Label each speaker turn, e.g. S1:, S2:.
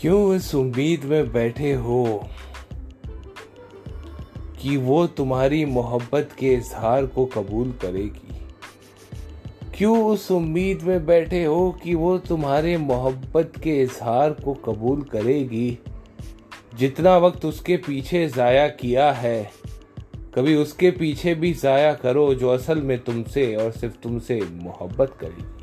S1: क्यों इस उम्मीद में बैठे हो कि वो तुम्हारी मोहब्बत के इजहार को कबूल करेगी? क्यों उस उम्मीद में बैठे हो कि वो तुम्हारे मोहब्बत के इजहार को कबूल करेगी? जितना वक्त उसके पीछे ज़ाया किया है, कभी उसके पीछे भी ज़ाया करो जो असल में तुमसे और सिर्फ़ तुमसे मोहब्बत करेगी।